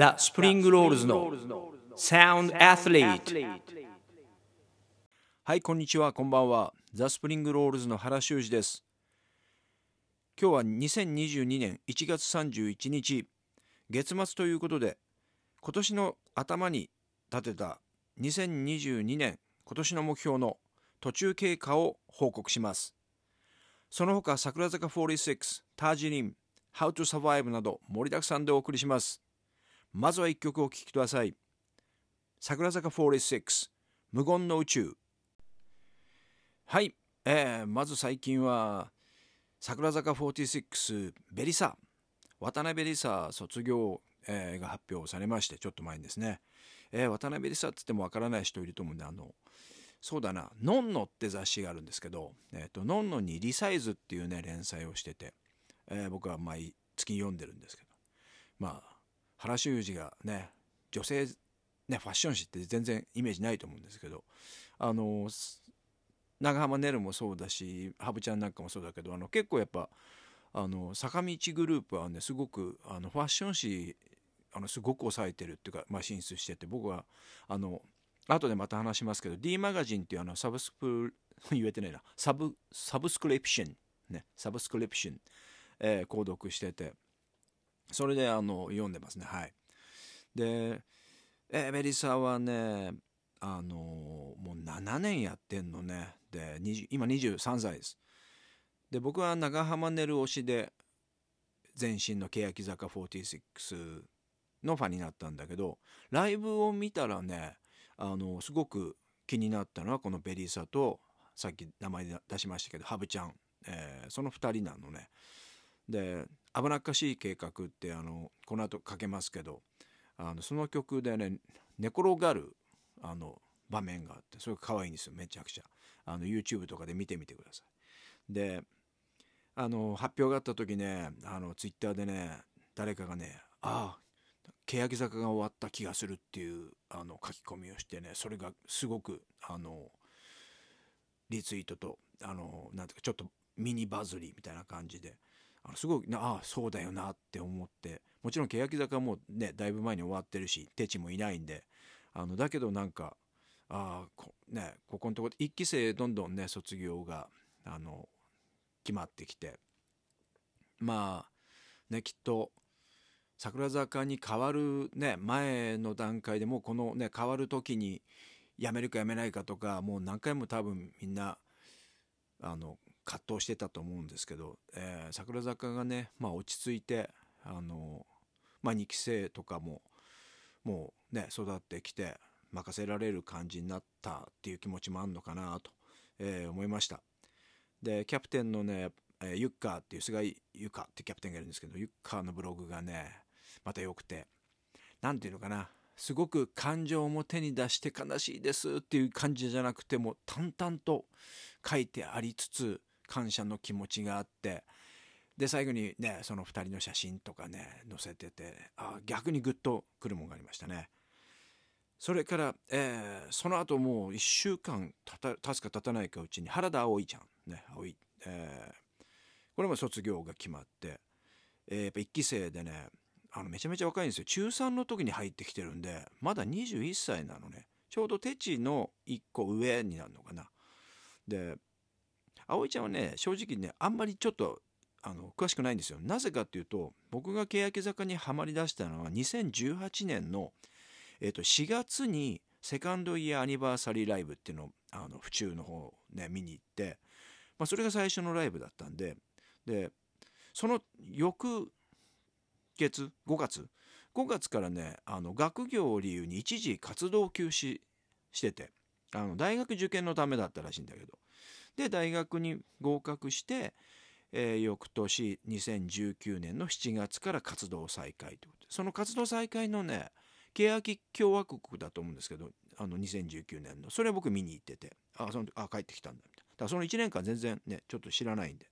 The Spring Rollsのサウンドアスリートはいこんにちはこんばんは。 The Spring Rollsの原修二です。今日は2022年1月31日月末ということで今年の頭に立てた2022年今年の目標の途中経過を報告します。その他櫻坂46 Tarjeeling How to Survive など盛りだくさんでお送りします。まずは一曲お聴きください。桜坂46無言の宇宙。はい、えー、まず最近は桜坂46ベリサ。渡辺リサ卒業、えー、が発表されましてちょっと前にですね、えー、渡辺リサっつってもわからない人いると思うんであのそうだな「のんの」って雑誌があるんですけど「えーと、のんの」に「リサイズ」っていうね連載をしてて、えー、僕は毎月読んでるんですけど。まあ原修二がね女性ねファッション誌って全然イメージないと思うんですけどあの長浜ねるもそうだし羽生ちゃんなんかもそうだけどあの結構やっぱあの坂道グループはねすごくあのファッション誌あのすごく抑えてるっていうか、まあ、進出してて僕はあの後でまた話しますけど D マガジンっていうあのサブスク言えてないな。サブサブスクリプションね。サブスクリプション、えー、購読してて。それであの読んでますね。はい。でエベリサはねあのもう7年やってんのね。で今23歳です。で僕は長浜ねる推しで前身の欅坂46のファンになったんだけどライブを見たらねあのすごく気になったのはこのベリーサとさっき名前出しましたけどハブちゃん、えー、その2人なのね。で「危なっかしい計画」ってあのこの後かけますけどあのその曲でね寝転がるあの場面があってそれが可愛いんですよめちゃくちゃ。あの YouTube とかで見てみてください。であの発表があった時ねあの Twitter でね誰かがね「ああ欅坂が終わった気がする」っていうあの書き込みをしてねそれがすごくあのリツイートとあのなんていうかちょっとミニバズりみたいな感じであのすごいああそうだよなって思って。もちろん欅坂もねだいぶ前に終わってるしテチもいないんで。あのだけどなんかあこ,、ね、ここのところ1期生どんどんね卒業があの決まってきて。まあねきっと桜坂に変わるね前の段階でもうこのね変わる時に辞めるか辞めないかとかもう何回も多分みんなあの葛藤してたと思うんですけど、えー、桜坂がね、まあ、落ち着いてあの、まあ、2期生とかももうね育ってきて任せられる感じになったっていう気持ちもあるのかなと、えー、思いました。でキャプテンのね、えー、ユッカーっていう菅井ユカってキャプテンがいるんですけどユッカーのブログがねまた良くて何て言うのかなすごく感情を表に出して悲しいですっていう感じじゃなくても淡々と書いてありつつ感謝の気持ちがあってで最後にねその2人の写真とかね載せててあ逆にグッとくるものがありましたね。それから、えー、その後もう1週間たた経つか経たないかうちに原田葵ちゃんね葵、えー、これも卒業が決まって、えー、やっぱ1期生でねあのめちゃめちゃ若いんですよ。中3の時に入ってきてるんでまだ21歳なのね。ちょうどテチの1個上になるのかな。で葵ちゃんはね正直ねあんまりちょっとあの詳しくないんですよ。なぜかっていうと僕が欅坂にはまりだしたのは2018年の、えー、と4月にセカンドイヤーアニバーサリーライブっていうのをあの府中の方ね見に行って、まあ、それが最初のライブだったんででその翌月5月5月からねあの学業を理由に一時活動休止しててあの大学受験のためだったらしいんだけどで大学に合格して、えー、翌年2019年の7月から活動再開ということその活動再開のね欅共和国だと思うんですけどあの2019年のそれは僕見に行っててあそのあ帰ってきたんだみたいな。だその1年間全然ねちょっと知らないんで。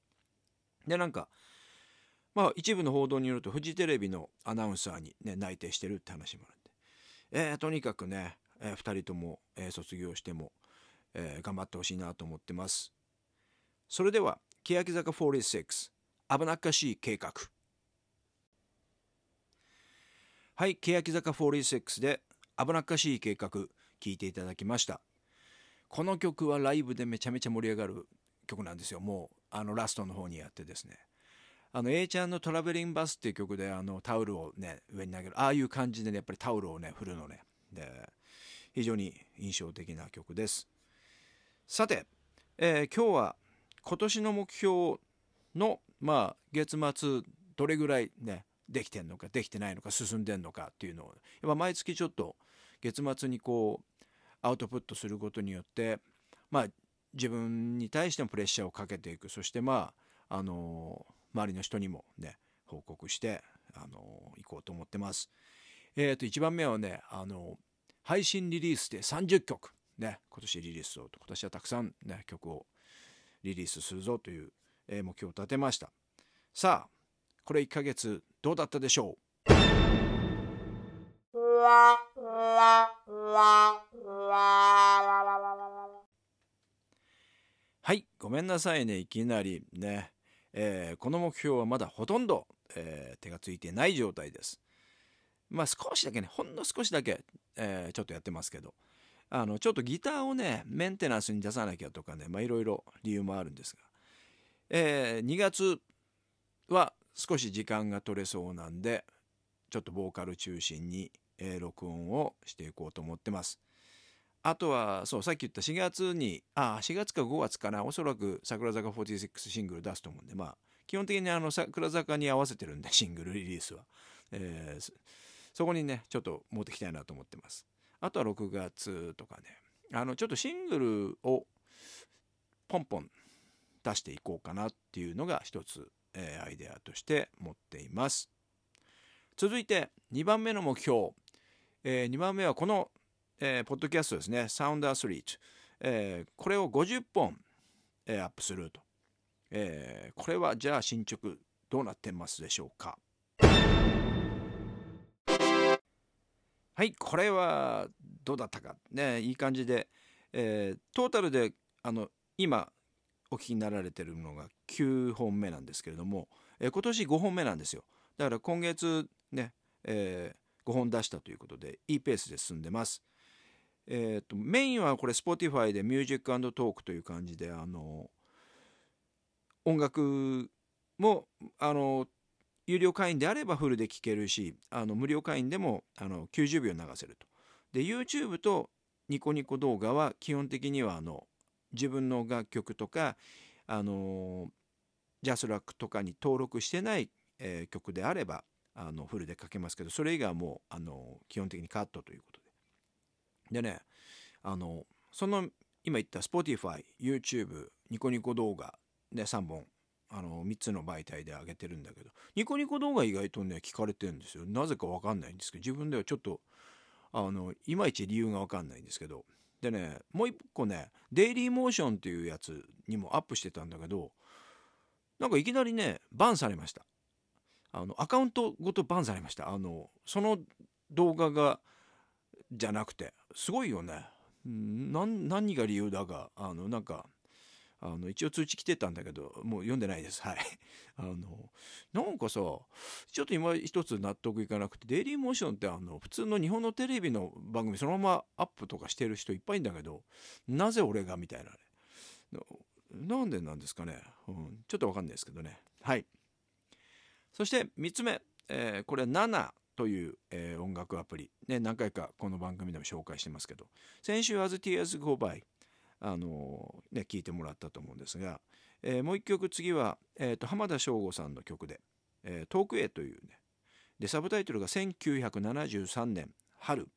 でなんかまあ一部の報道によるとフジテレビのアナウンサーにね内定してるって話もあるんで、えー、とにかくね、えー、2人とも、えー、卒業してもえー、頑張ってほしいなと思ってます。それでは欅坂46危なっかしい計画。はい欅坂46で危なっかしい計画聴いていただきました。この曲はライブでめちゃめちゃ盛り上がる曲なんですよ。もうあのラストの方にやってですね。あの A ちゃんの「トラベリンバス」っていう曲であのタオルをね上に投げるああいう感じでねやっぱりタオルをね振るのね。で非常に印象的な曲です。さて、えー、今日は今年の目標のまあ月末どれぐらいねできてんのかできてないのか進んでんのかっていうのをやっぱ毎月ちょっと月末にこうアウトプットすることによってまあ自分に対してもプレッシャーをかけていくそしてまああの周りの人にもね報告してあの行こうと思ってます。えっ、ー、と1番目はねあの配信リリースで30曲ね今年リリースを今年はたくさんね曲をリリースするぞという、え、目標を立てました。さあこれ1ヶ月どうだったでしょう？はいごめんなさいねいきなりね、えー、この目標はまだほとんど、えー、手がついてない状態です。まあ少しだけねほんの少しだけ、えー、ちょっとやってますけど。あのちょっとギターをねメンテナンスに出さなきゃとかねまあいろいろ理由もあるんですが、えー、2月は少し時間が取れそうなんでちょっとボーカル中心に、えー、録音をしていこうと思ってます。あとはそうさっき言った4月にあ4月か5月かなおそらく桜坂46シングル出すと思うんでまあ基本的にあの桜坂に合わせてるんでシングルリリースは、えー、そこにねちょっと持ってきたいなと思ってます。あとは6月とかね。あのちょっとシングルをポンポン出していこうかなっていうのが一つえー、アイデアとして持っています。続いて2番目の目標、えー、2番目はこの、えー、ポッドキャストですね。サウンドアスリート、えー、これを50本、えー、アップすると、えー、これはじゃあ進捗どうなってますでしょうか。はいこれはどうだったか。ねいい感じで、えー、トータルであの今お聞きになられてるのが9本目なんですけれども、えー、今年5本目なんですよ。だから今月ね、えー、5本出したということでいいペースで進んでます。えっ、ー、とメインはこれ Spotify でミュージックトークという感じであの音楽もあの有料会員であればフルで聴けるしあの無料会員でもあの90秒流せるとで YouTube とニコニコ動画は基本的にはあの自分の楽曲とかあのジャスラックとかに登録してない、えー、曲であればあのフルでかけますけどそれ以外はもうあの基本的にカットということで。でねあのその今言った Spotify、YouTube、ニコニコ動画で3本あの3つの媒体で上げてるんだけどニコニコ動画意外とね聞かれてるんですよ。なぜか分かんないんですけど自分ではちょっとあのいまいち理由が分かんないんですけど。でねもう一個ねデイリーモーションっていうやつにもアップしてたんだけどなんかいきなりねバンされました。あのアカウントごとバンされました。あのその動画がじゃなくてすごいよね。何が理由だがあのなんかあの一応通知来てたんだけどもう読んでないです。はい。あのなんかさちょっと今一つ納得いかなくてデイリーモーションってあの普通の日本のテレビの番組そのままアップとかしてる人いっぱいいんだけどなぜ俺がみたいなね。なんでなんですかね、うん、ちょっとわかんないですけどね。はい。そして3つ目、えー、これ7という、えー、音楽アプリ、ね、何回かこの番組でも紹介してますけど。先週 As Tears Go By あのね、聞いてもらったと思うんですが、えー、もう一曲次は、えーと、浜田省吾さんの曲で「えー、遠くへ」というねでサブタイトルが1973年春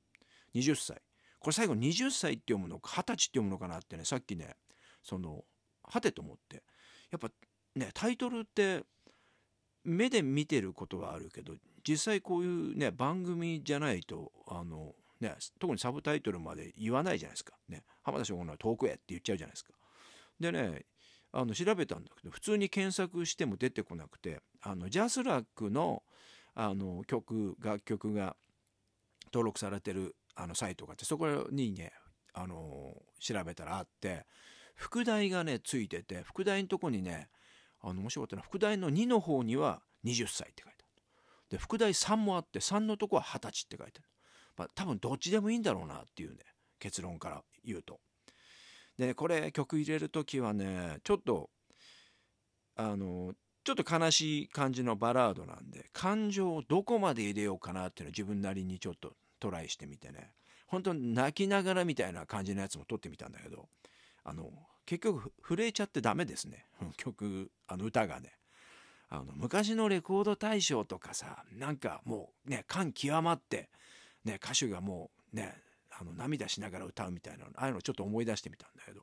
20歳。これ最後20歳って読むのか20歳って読むのかなってねさっきねそのはてと思ってやっぱねタイトルって目で見てることはあるけど実際こういうね番組じゃないとあのね、特にサブタイトルまで言わないじゃないですか。ね、浜田省吾の遠くへって言っちゃうじゃないですか。でね、あの調べたんだけど普通に検索しても出てこなくてあのジャスラックのあの曲楽曲が登録されてるあのサイトがあってそこにねあの調べたらあって副題がねついてて副題のとこにねあの面白かったのは副題の2の方には20歳って書いてあるで副題3もあって3のとこは二十歳って書いてある、まあ、多分どっちでもいいんだろうなっていうね結論から言うと。でこれ曲入れる時はねちょっとあのちょっと悲しい感じのバラードなんで感情をどこまで入れようかなっていうのを自分なりにちょっとトライしてみてね。本当に泣きながらみたいな感じのやつも撮ってみたんだけどあの結局震えちゃってダメですね。曲あの歌がね。あの昔のレコード大賞とかさなんかもうね感極まってね歌手がもうねあの涙しながら歌うみたいなああいうのちょっと思い出してみたんだけど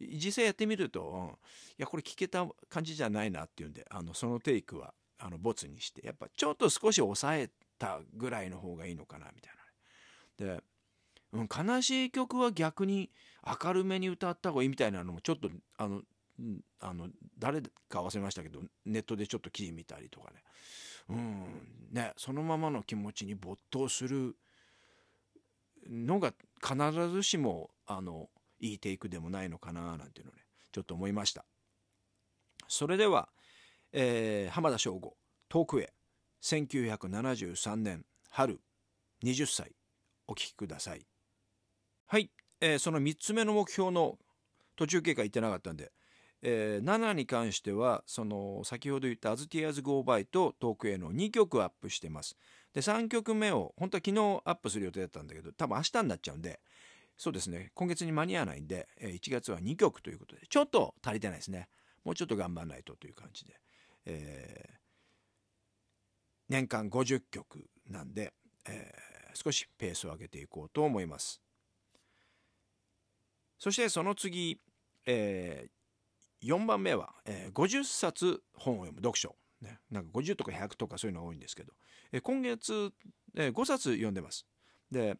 実際やってみると、うん、いやこれ聞けた感じじゃないなっていうんであのそのテイクはあのボツにしてやっぱちょっと少し抑えたぐらいの方がいいのかなみたいな。で、うん、悲しい曲は逆に明るめに歌った方がいいみたいなのもちょっとあのあの誰か忘れましたけどネットでちょっと記事見たりとかねうんねそのままの気持ちに没頭するのが必ずしもあのいいテイクでもないのかななんていうのねちょっと思いました。それでは、えー、浜田省吾遠くへ1973年春20歳お聞きください。はい、えー、その3つ目の目標の途中経過言ってなかったんで、えー、7に関してはその先ほど言った「アズティアズ・ゴーバイ」と「遠くへ」の2曲アップしてます。で3曲目を本当は昨日アップする予定だったんだけど多分明日になっちゃうんでそうですね今月に間に合わないんで1月は2曲ということでちょっと足りてないですね。もうちょっと頑張らないとという感じで、えー、年間50曲なんで、えー、少しペースを上げていこうと思います。そしてその次、えー、4番目は、えー、50冊本を読む読書。ね、なんか50とか100とかそういうのが多いんですけど、え今月、え5冊読んでます。で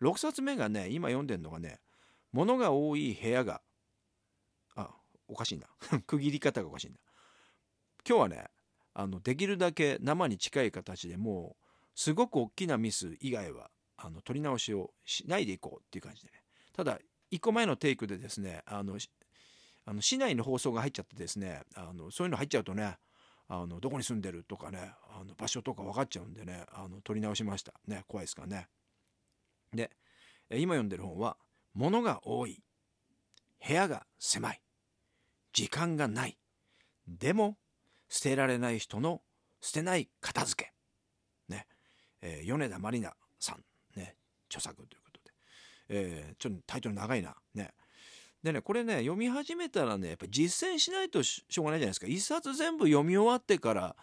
6冊目がね今読んでるのがね「物が多い部屋が」あおかしいな。区切り方がおかしいんだ今日はねあのできるだけ生に近い形でもうすごく大きなミス以外はあの取り直しをしないでいこうっていう感じでね。ただ1個前のテイクでですねあのあの市内の放送が入っちゃってですねあのそういうの入っちゃうとねあのどこに住んでるとかねあの場所とか分かっちゃうんでねあの撮り直しました。ね怖いですからね。で今読んでる本は「物が多い」「部屋が狭い」「時間がない」でも捨てられない人の捨てない片付け。ね、えー、米田まりなさん。ね著作ということで、えー、ちょっとタイトル長いな。ねでねこれね読み始めたらねやっぱ実践しないとしょうがないじゃないですか。一冊全部読み終わってから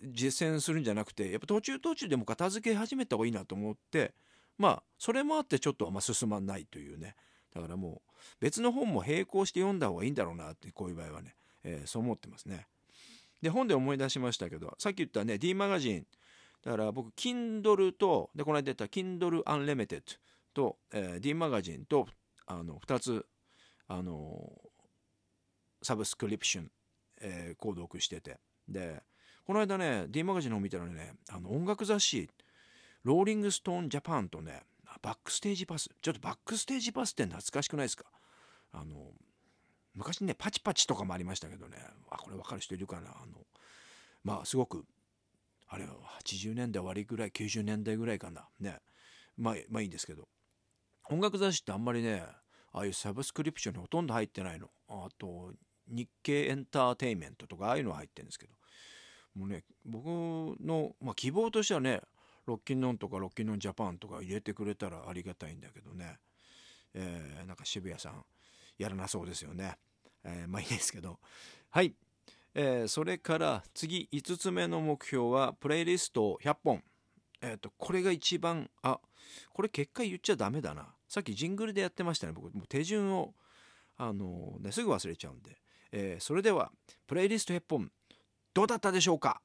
実践するんじゃなくてやっぱ途中途中でも片付け始めた方がいいなと思ってまあそれもあってちょっとあんま進まないというね。だからもう別の本も並行して読んだ方がいいんだろうなってこういう場合はね、えー、そう思ってますね。で本で思い出しましたけどさっき言ったね D マガジン。だから僕 Kindle とでこの間言った Kindle Unlimited と、えー、D マガジンとあの2つあのサブスクリプション、えー、購読してて。でこの間ね D マガジンの方見たらねあの音楽雑誌ローリングストーンジャパンとねバックステージパスちょっとバックステージパスって懐かしくないですか？あの昔ねパチパチとかもありましたけどね。あこれ分かる人いるかな？あのまあすごくあれは80年代終わりぐらい90年代ぐらいかな。ね。まあまあいいんですけど。音楽雑誌ってあんまりねああいうサブスクリプションにほとんど入ってないの。あと日経エンターテインメントとかああいうのは入ってるんですけど。もうね僕の、まあ、希望としてはねロッキンノンとかロッキンノンジャパンとか入れてくれたらありがたいんだけどね、えー、なんか渋谷さんやらなそうですよね、えー、まあいいですけど。はい、えー、それから次5つ目の目標はプレイリスト100本。えっ、ー、とこれが一番あこれ結果言っちゃダメだな。さっきジングルでやってましたね僕。もう手順をあのねすぐ忘れちゃうんで、えー、それではプレイリスト100本どうだったでしょうか？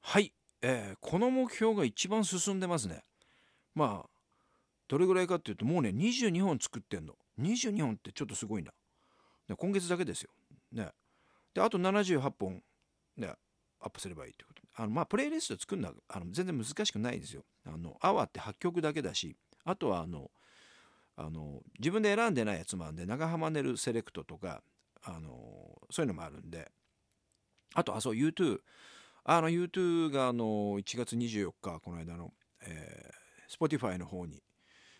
はい、えー、この目標が一番進んでますね。まあどれぐらいかっていうともうね22本作ってんの。22本ってちょっとすごいな。ね今月だけですよ。ね。であと78本ねアップすればいいってことあのまあプレイリスト作るのはあの全然難しくないですよ。あのアワーって8曲だけだしあとはあのあの自分で選んでないやつもあるんで長浜ねるセレクトとかあのそういうのもあるんで。あとあそう U2 あの U2 があの1月24日この間の、えー、Spotify の方に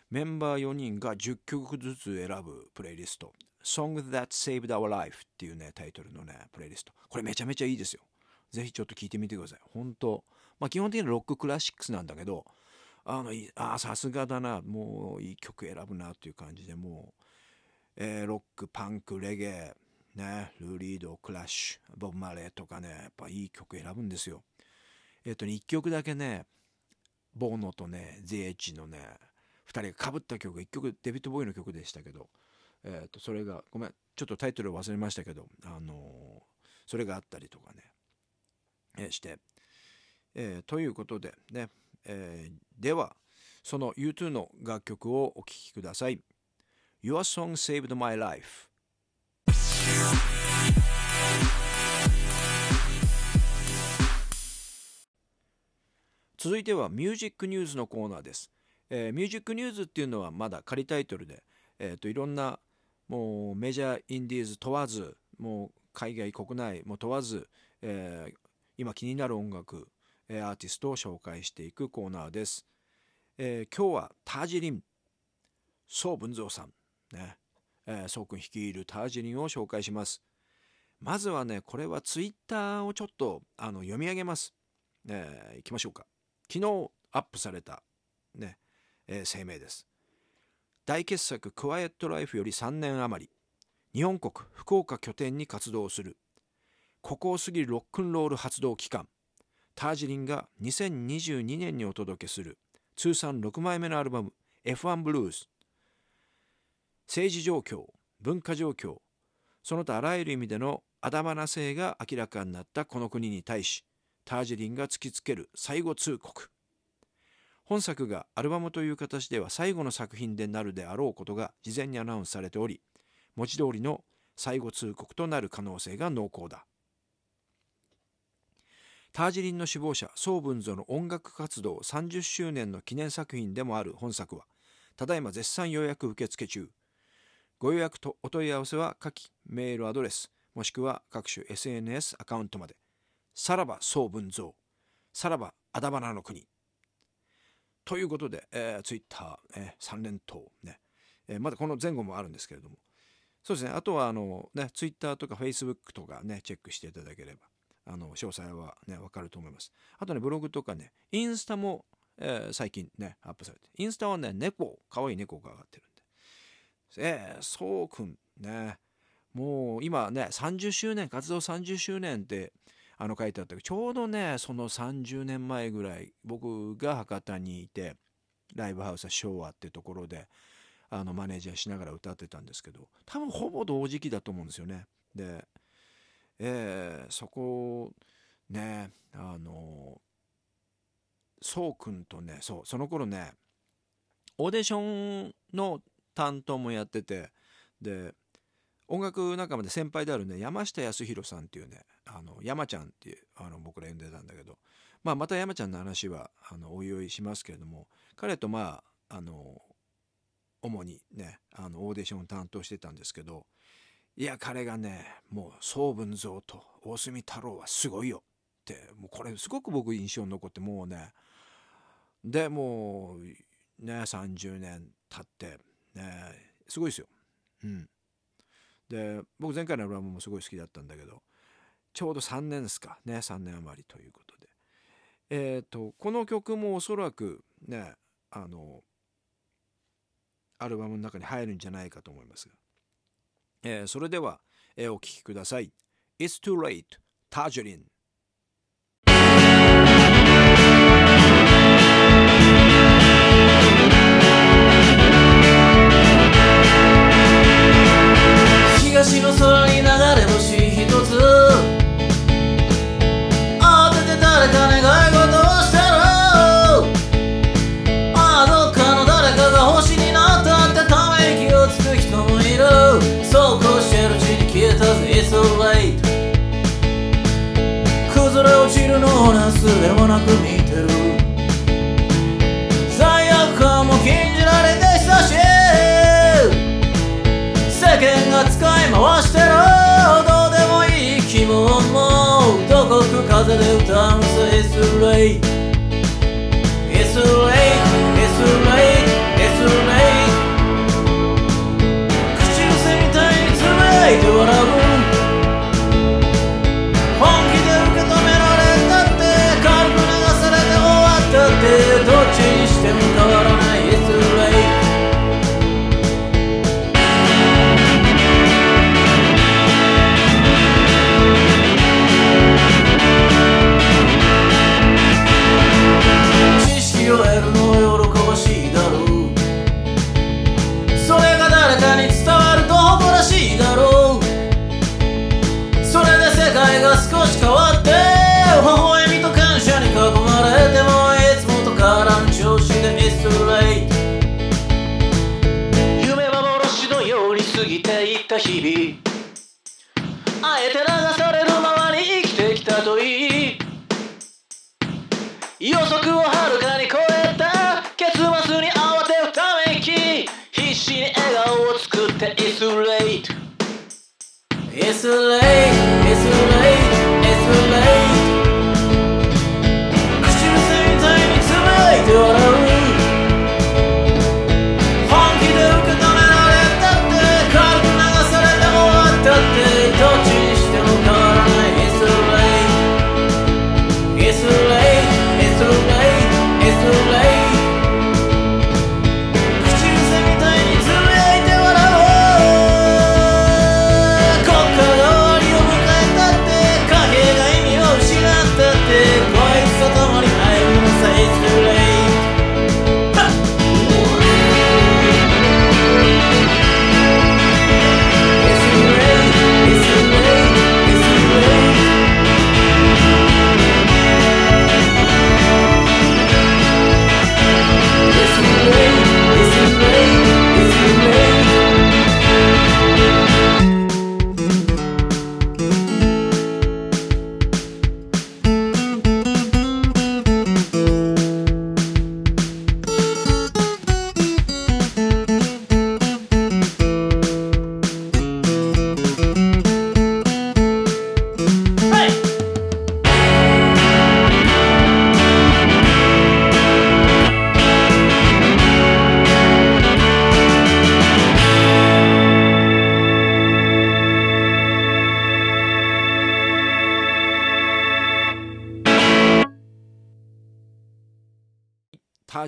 メンバー4人が10曲ずつ選ぶプレイリスト。Song That Saved Our Life っていうねタイトルのねプレイリスト。これめちゃめちゃいいですよ。ぜひちょっと聞いてみてください。本当。まあ基本的にロッククラシックスなんだけどあのあさすがだな。もういい曲選ぶなっていう感じでもう、えー、ロックパンクレゲエねルーリードクラッシュボブ・マレーとかねやっぱいい曲選ぶんですよ。えっ、ー、とね1曲だけねボーノとねゼエッジのね2人がかぶった曲1曲デビッド・ボーイの曲でしたけど、えー、とそれがごめんちょっとタイトル忘れましたけど、あのー、それがあったりとかね、え、して、えー、ということでねえー、ではその U2 の楽曲をお聴きください。Your song saved my life. 続いてはミュージックニュースのコーナーです、えー、ミュージックニュースっていうのはまだ仮タイトルで、えーと、いろんなもうメジャーインディーズ問わずもう海外国内も問わず、えー、今気になる音楽アーティストを紹介していくコーナーです。えー、今日はタージリン、宋文蔵さん、ね、えー、宋君率いるタージリンを紹介します。まずはね、これはツイッターをちょっとあの読み上げます。えー、いきましょうか。昨日アップされた、ねえー、声明です。大傑作クワイエットライフより3年余り、日本国福岡拠点に活動する、孤高すぎるロックンロール発動期間、タージリンが2022年にお届けする通算6枚目のアルバム F1 ブルース政治状況文化状況その他あらゆる意味でのあだまな性が明らかになったこの国に対しタージリンが突きつける最後通告。本作がアルバムという形では最後の作品でなるであろうことが事前にアナウンスされており文字通りの最後通告となる可能性が濃厚だ。タージリンの首謀者宋文蔵の音楽活動30周年の記念作品でもある本作はただいま絶賛予約受付中。ご予約とお問い合わせは下記メールアドレスもしくは各種 SNS アカウントまで。さらば宋文蔵さらばあだばなの国。ということで、えー、ツイッター、えー、3連投ね、えー、まだこの前後もあるんですけれども。そうですね。あとはあのねツイッターとかフェイスブックとかねチェックしていただければ。あの詳細はね分かると思いますあとねブログとかねインスタも、えー、最近ねアップされてインスタはね猫かわいい猫が上がってるんでえー、そうくんねもう今ね30周年活動30周年ってあの書いてあったけどちょうどねその30年前ぐらい僕が博多にいてライブハウスは昭和ってところであのマネージャーしながら歌ってたんですけど多分ほぼ同時期だと思うんですよね。でえー、そこねあのそうくんとねそうその頃ねオーディションの担当もやっててで音楽仲間で先輩であるね山下康弘さんっていうねあの山ちゃんっていうあの僕ら呼んでたんだけど、まあ、また山ちゃんの話はあのおいおいしますけれども彼とまああの主にねあのオーディションを担当してたんですけどいや彼がねもう宋文蔵と大隅太郎はすごいよ。ってもうこれすごく僕印象に残ってもうね。でもうね30年経ってねすごいですよ。うん、で僕前回のアルバムもすごい好きだったんだけどちょうど3年ですか。ね3年余りということで。えっ、ー、とこの曲もおそらくねあのアルバムの中に入るんじゃないかと思いますが。えー、それでは、えー、お聴きください。It's too late, Tajerine.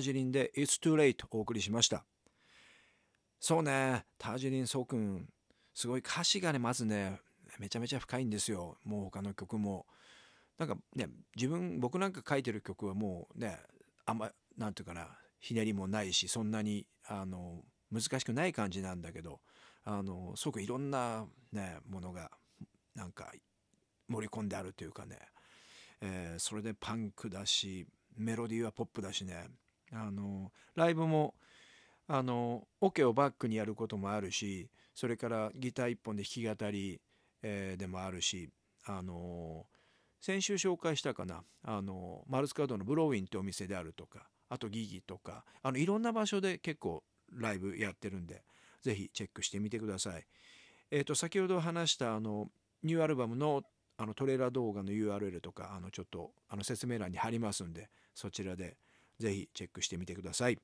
ジリンで It's Too Late お送りしました。そうねタージリンソウ君すごい歌詞がねまずねめちゃめちゃ深いんですよ。もう他の曲も。なんかね自分僕なんか書いてる曲はもうねあんまなんていうかなひねりもないしそんなにあの難しくない感じなんだけどあのすごくいろんなねものがなんか盛り込んであるというかね、えーそれでパンクだしメロディーはポップだしね。あのライブもあのオ、ケをバックにやることもあるしそれからギター一本で弾き語り、えーでもあるしあの先週紹介したかなあのマルスカードのブローインってお店であるとかあとギギとかあのいろんな場所で結構ライブやってるんでぜひチェックしてみてください。えっ、と先ほど話したあのニューアルバムのあのトレーラー動画の URL とかあのちょっとあの説明欄に貼りますんでそちらでぜひチェックしてみてください。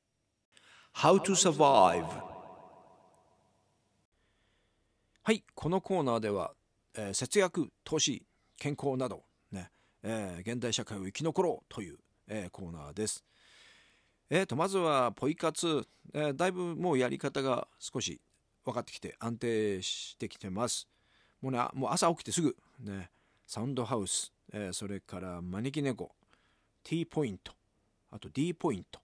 How to survive はいこのコーナーでは、えー節約投資健康などね、えー現代社会を生き残ろうという、えーコーナーです。えー、とまずはポイ活、えーだいぶもうやり方が少し分かってきて安定してきてます。もうね、もう朝起きてすぐ、ね、サウンドハウス、えーそれから招き猫、T ポイント、あと D ポイント、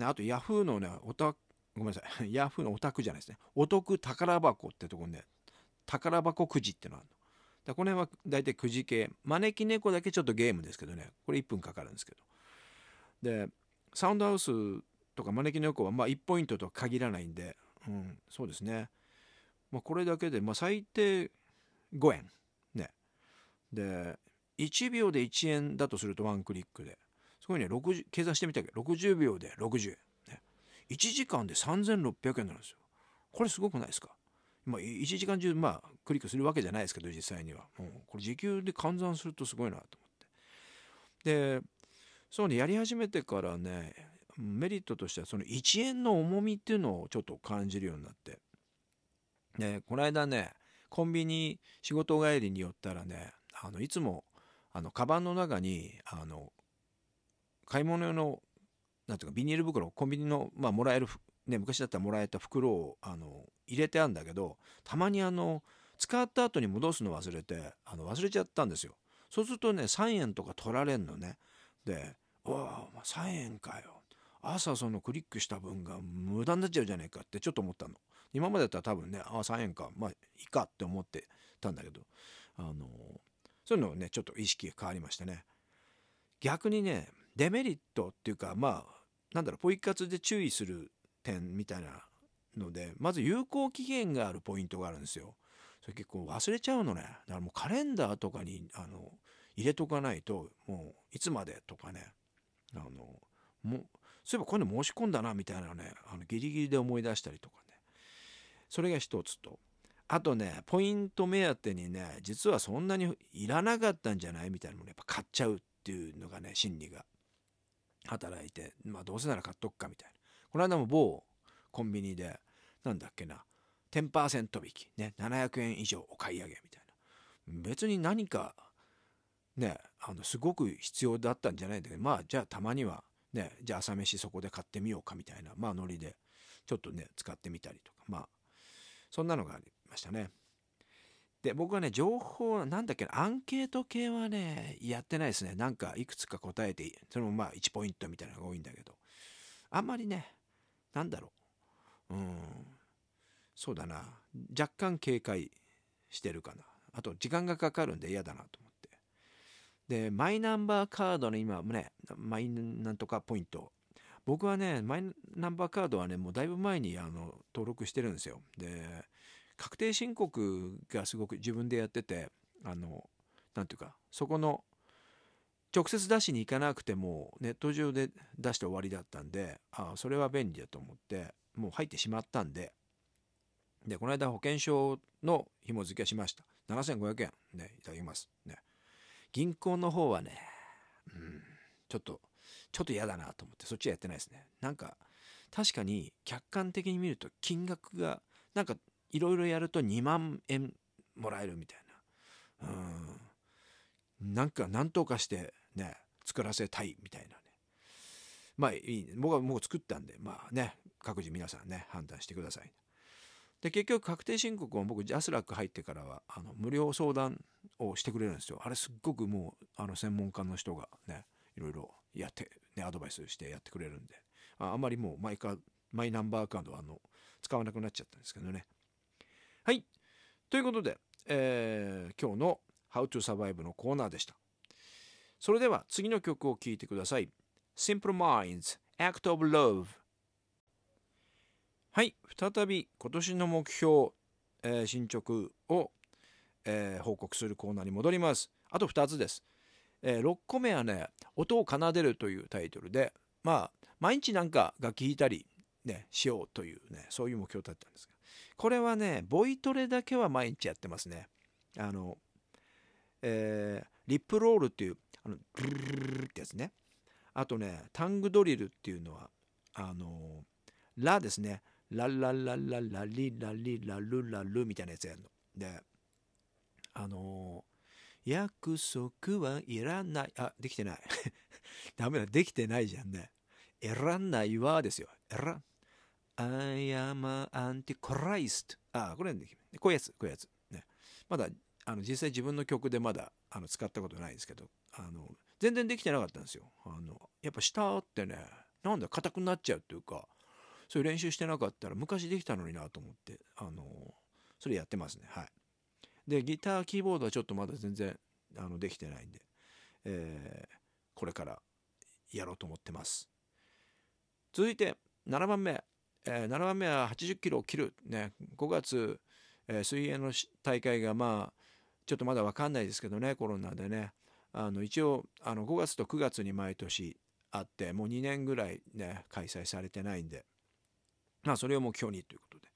あとヤフーのね、おたごめんなさい、ヤフーのオタクじゃないですね、お得宝箱ってとこね、宝箱くじってのがあるの。だこの辺は大体くじ系、招き猫だけちょっとゲームですけどね、これ1分かかるんですけど。で、サウンドハウスとか招き猫はまあ1ポイントとは限らないんで、うん、そうですね。まあ、これだけで、まあ、最低5円。ね。で、1秒で1円だとするとワンクリックで。すごいね、60計算してみたけど、60秒で60円。ね、1時間で3600円なんですよ。これすごくないですか？まあ、1時間中、まあ、クリックするわけじゃないですけど、実際には。う、これ時給で換算するとすごいなと思って。でそうねやり始めてからねメリットとしてはその1円の重みっていうのをちょっと感じるようになってでこの間ねコンビニ仕事帰りに寄ったらねあのいつもあのカバンの中にあの買い物用のなんていうかビニール袋コンビニの、まあ、もらえる、ね、昔だったらもらえた袋をあの入れてあるんだけどたまにあの使った後に戻すの忘れてあの忘れちゃったんですよ。そうするとね3円とか取られんのね。で「おお3円かよ。朝そのクリックした分が無駄になっちゃうじゃないか」ってちょっと思ったの。今までだったら多分ねああ3円か。まあいいかって思ってたんだけど。あのそういうのをねちょっと意識が変わりましたね。逆にねデメリットっていうかまあなんだろうポイ活で注意する点みたいなのでまず有効期限があるポイントがあるんですよ。それ結構忘れちゃうのね。だからもうカレンダーとかにあの入れとかないともういつまでとかね。あのもそういえばこういうの申し込んだなみたいなねあのギリギリで思い出したりとかね。それが一つと。あとねポイント目当てにね実はそんなにいらなかったんじゃないみたいなものやっぱ買っちゃうっていうのがね心理が。働いてまあどうせなら買っとくかみたいな。この間も某コンビニでなんだっけな10%引きね700円以上お買い上げみたいな。別に何かねあのすごく必要だったんじゃないんだけどまあじゃあたまにはねじゃあ朝飯そこで買ってみようかみたいなまあノリでちょっとね使ってみたりとかまあそんなのがありましたね。で僕はね情報なんだっけなアンケート系はねやってないですね。なんかいくつか答えてそれもまあ1ポイントみたいなのが多いんだけど。あんまりねなんだろう。うん。そうだな。若干警戒してるかな。あと時間がかかるんで嫌だなと思って。でマイナンバーカードの今ねマイなんとかポイント。僕はねマイナンバーカードはねもうだいぶ前にあの登録してるんですよ。で確定申告がすごく自分でやっててあのなんていうかそこの直接出しに行かなくてもネット上で出して終わりだったんであそれは便利だと思ってもう入ってしまったんででこの間保険証の紐付けしました。7500円。ねいただきます。ね。銀行の方はねうんちょっとちょっと嫌だなと思ってそっちはやってないですね。なんか確かに客観的に見ると金額がなんかいろいろやると2万円もらえるみたいな。うん。なんか何とかしてね作らせたいみたいなね。まあいいね僕はもう作ったんでまあね各自皆さんね判断してください。で結局確定申告を僕ジャスラック入ってからはあの無料相談をしてくれるんですよ。あれすっごくもうあの専門家の人がねいろいろやってねアドバイスしてやってくれるんで。ああんまりもうマイカマイナンバーカードはあの使わなくなっちゃったんですけどね。はい。ということで、えー、今日の How to Survive のコーナーでした。それでは次の曲を聴いてください。Simple Minds Act of Love はい。再び今年の目標、えー、進捗を、えー、報告するコーナーに戻ります。あと2つです、えー、6個目はね音を奏でるというタイトルでまあ毎日なんか楽器弾いたりねしようというねそういう目標だったんですがこれはねボイトレだけは毎日やってますねあのえー、リップロールっていうあのブルルルってやつねあとねタングドリルっていうのはあのラですねラララララリラリラルラルみたいなやつやるの。で、あの、約束はいらない。あ、できてない。ダメだ、できてないじゃんね。いらないわですよ。いら I am antichrist. あ、これ、こういうやつ、こういうやつ。ね、まだ、あの実際自分の曲でまだあの使ったことないですけど、あの全然できてなかったんですよ。あのやっぱ下ってね、なんだ、硬くなっちゃうっていうか、そういう練習してなかったら昔できたのになと思ってあのそれやってますねはいでギターキーボードはちょっとまだ全然あのできてないんで、えー、これからやろうと思ってます続いて7番目、えー、7番目は80キロを切る。ね5月、えー、水泳の大会がまあちょっとまだ分かんないですけどねコロナでね。あの一応あの5月と9月に毎年あってもう2年ぐらいね開催されてないんで。まあ、それを目標にということで、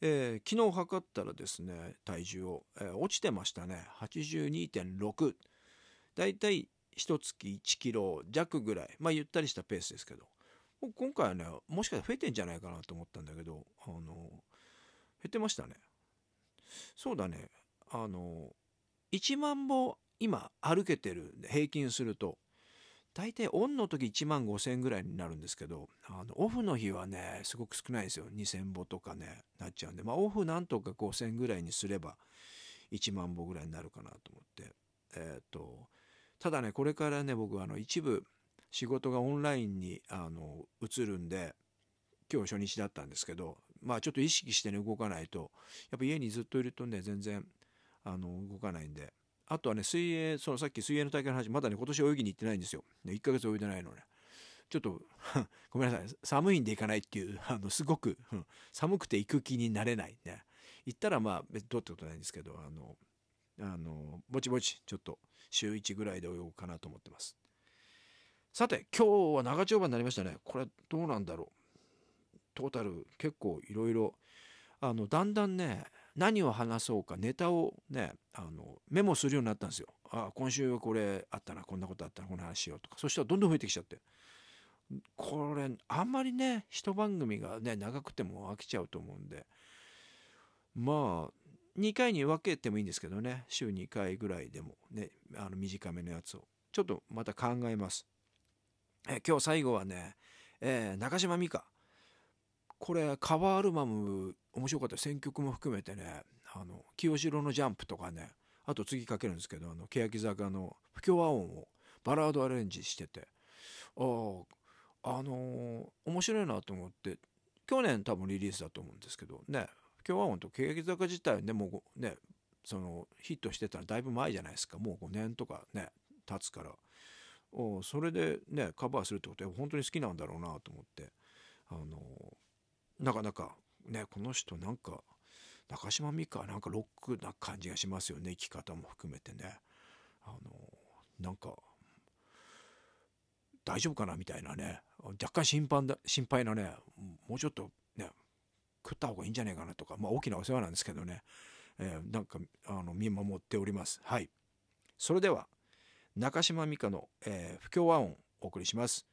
えー、昨日測ったらですね体重を、えー、落ちてましたね。82.6だいたい1月1キロ弱ぐらい。まあゆったりしたペースですけど。今回はねもしかしたら増えてんじゃないかなと思ったんだけどあの減ってましたね。そうだね。あの1万歩今歩けてる平均すると。大体オンの時1万5,000円ぐらいになるんですけどあのオフの日はねすごく少ないですよ。2,000歩とかねなっちゃうんで。まあオフなんとか5,000ぐらいにすれば1万歩ぐらいになるかなと思って。えっ、とただねこれからね僕あの一部仕事がオンラインにあの移るんで今日初日だったんですけどまあちょっと意識してね動かないとやっぱ家にずっといるとね全然あの動かないんで。あとはね水泳そのさっき水泳の大会の話まだね今年泳ぎに行ってないんですよ。1ヶ月泳いでないのね。ちょっと ごめんなさい。寒いんで行かないっていう あのすごく寒くて行く気になれないね。行ったらまあ別にどうってことないんですけどあのあのぼちぼちちょっと週1ぐらいで泳ごうかなと思ってます。さて今日は長丁場になりましたね。これどうなんだろう。トータル結構いろいろあのだんだんね何を話そうかネタをねあのメモするようになったんですよ。あ今週はこれあったなこんなことあったなこの話しようとか。そしたらどんどん増えてきちゃって。これあんまりね一番組がね長くても飽きちゃうと思うんで。まあ2回に分けてもいいんですけどね。週2回ぐらいでもねあの短めのやつを。ちょっとまた考えます。え今日最後はね、えー、中島美嘉。これカバーアルバム面白かった。選曲も含めてねあの清志郎のジャンプとかねあと次かけるんですけどあの欅坂の不協和音をバラードアレンジしてて。あああのー、面白いなと思って去年多分リリースだと思うんですけどね不協和音と欅坂自体ねもうねそのヒットしてたらだいぶ前じゃないですか。もう5年とかね経つから。おそれでねカバーするってことは本当に好きなんだろうなと思って。あのなかなかねこの人なんか中島美嘉なんかロックな感じがしますよね生き方も含めてね。あのなんか大丈夫かなみたいなね若干心配だ心配なねもうちょっとね食った方がいいんじゃないかなとかまあ大きなお世話なんですけどね、えー、なんかあの見守っております。はい。それでは中島美嘉の、えー、不協和音お送りします。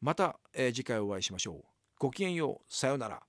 また、えー、次回お会いしましょう。ごきげんよう。さようなら。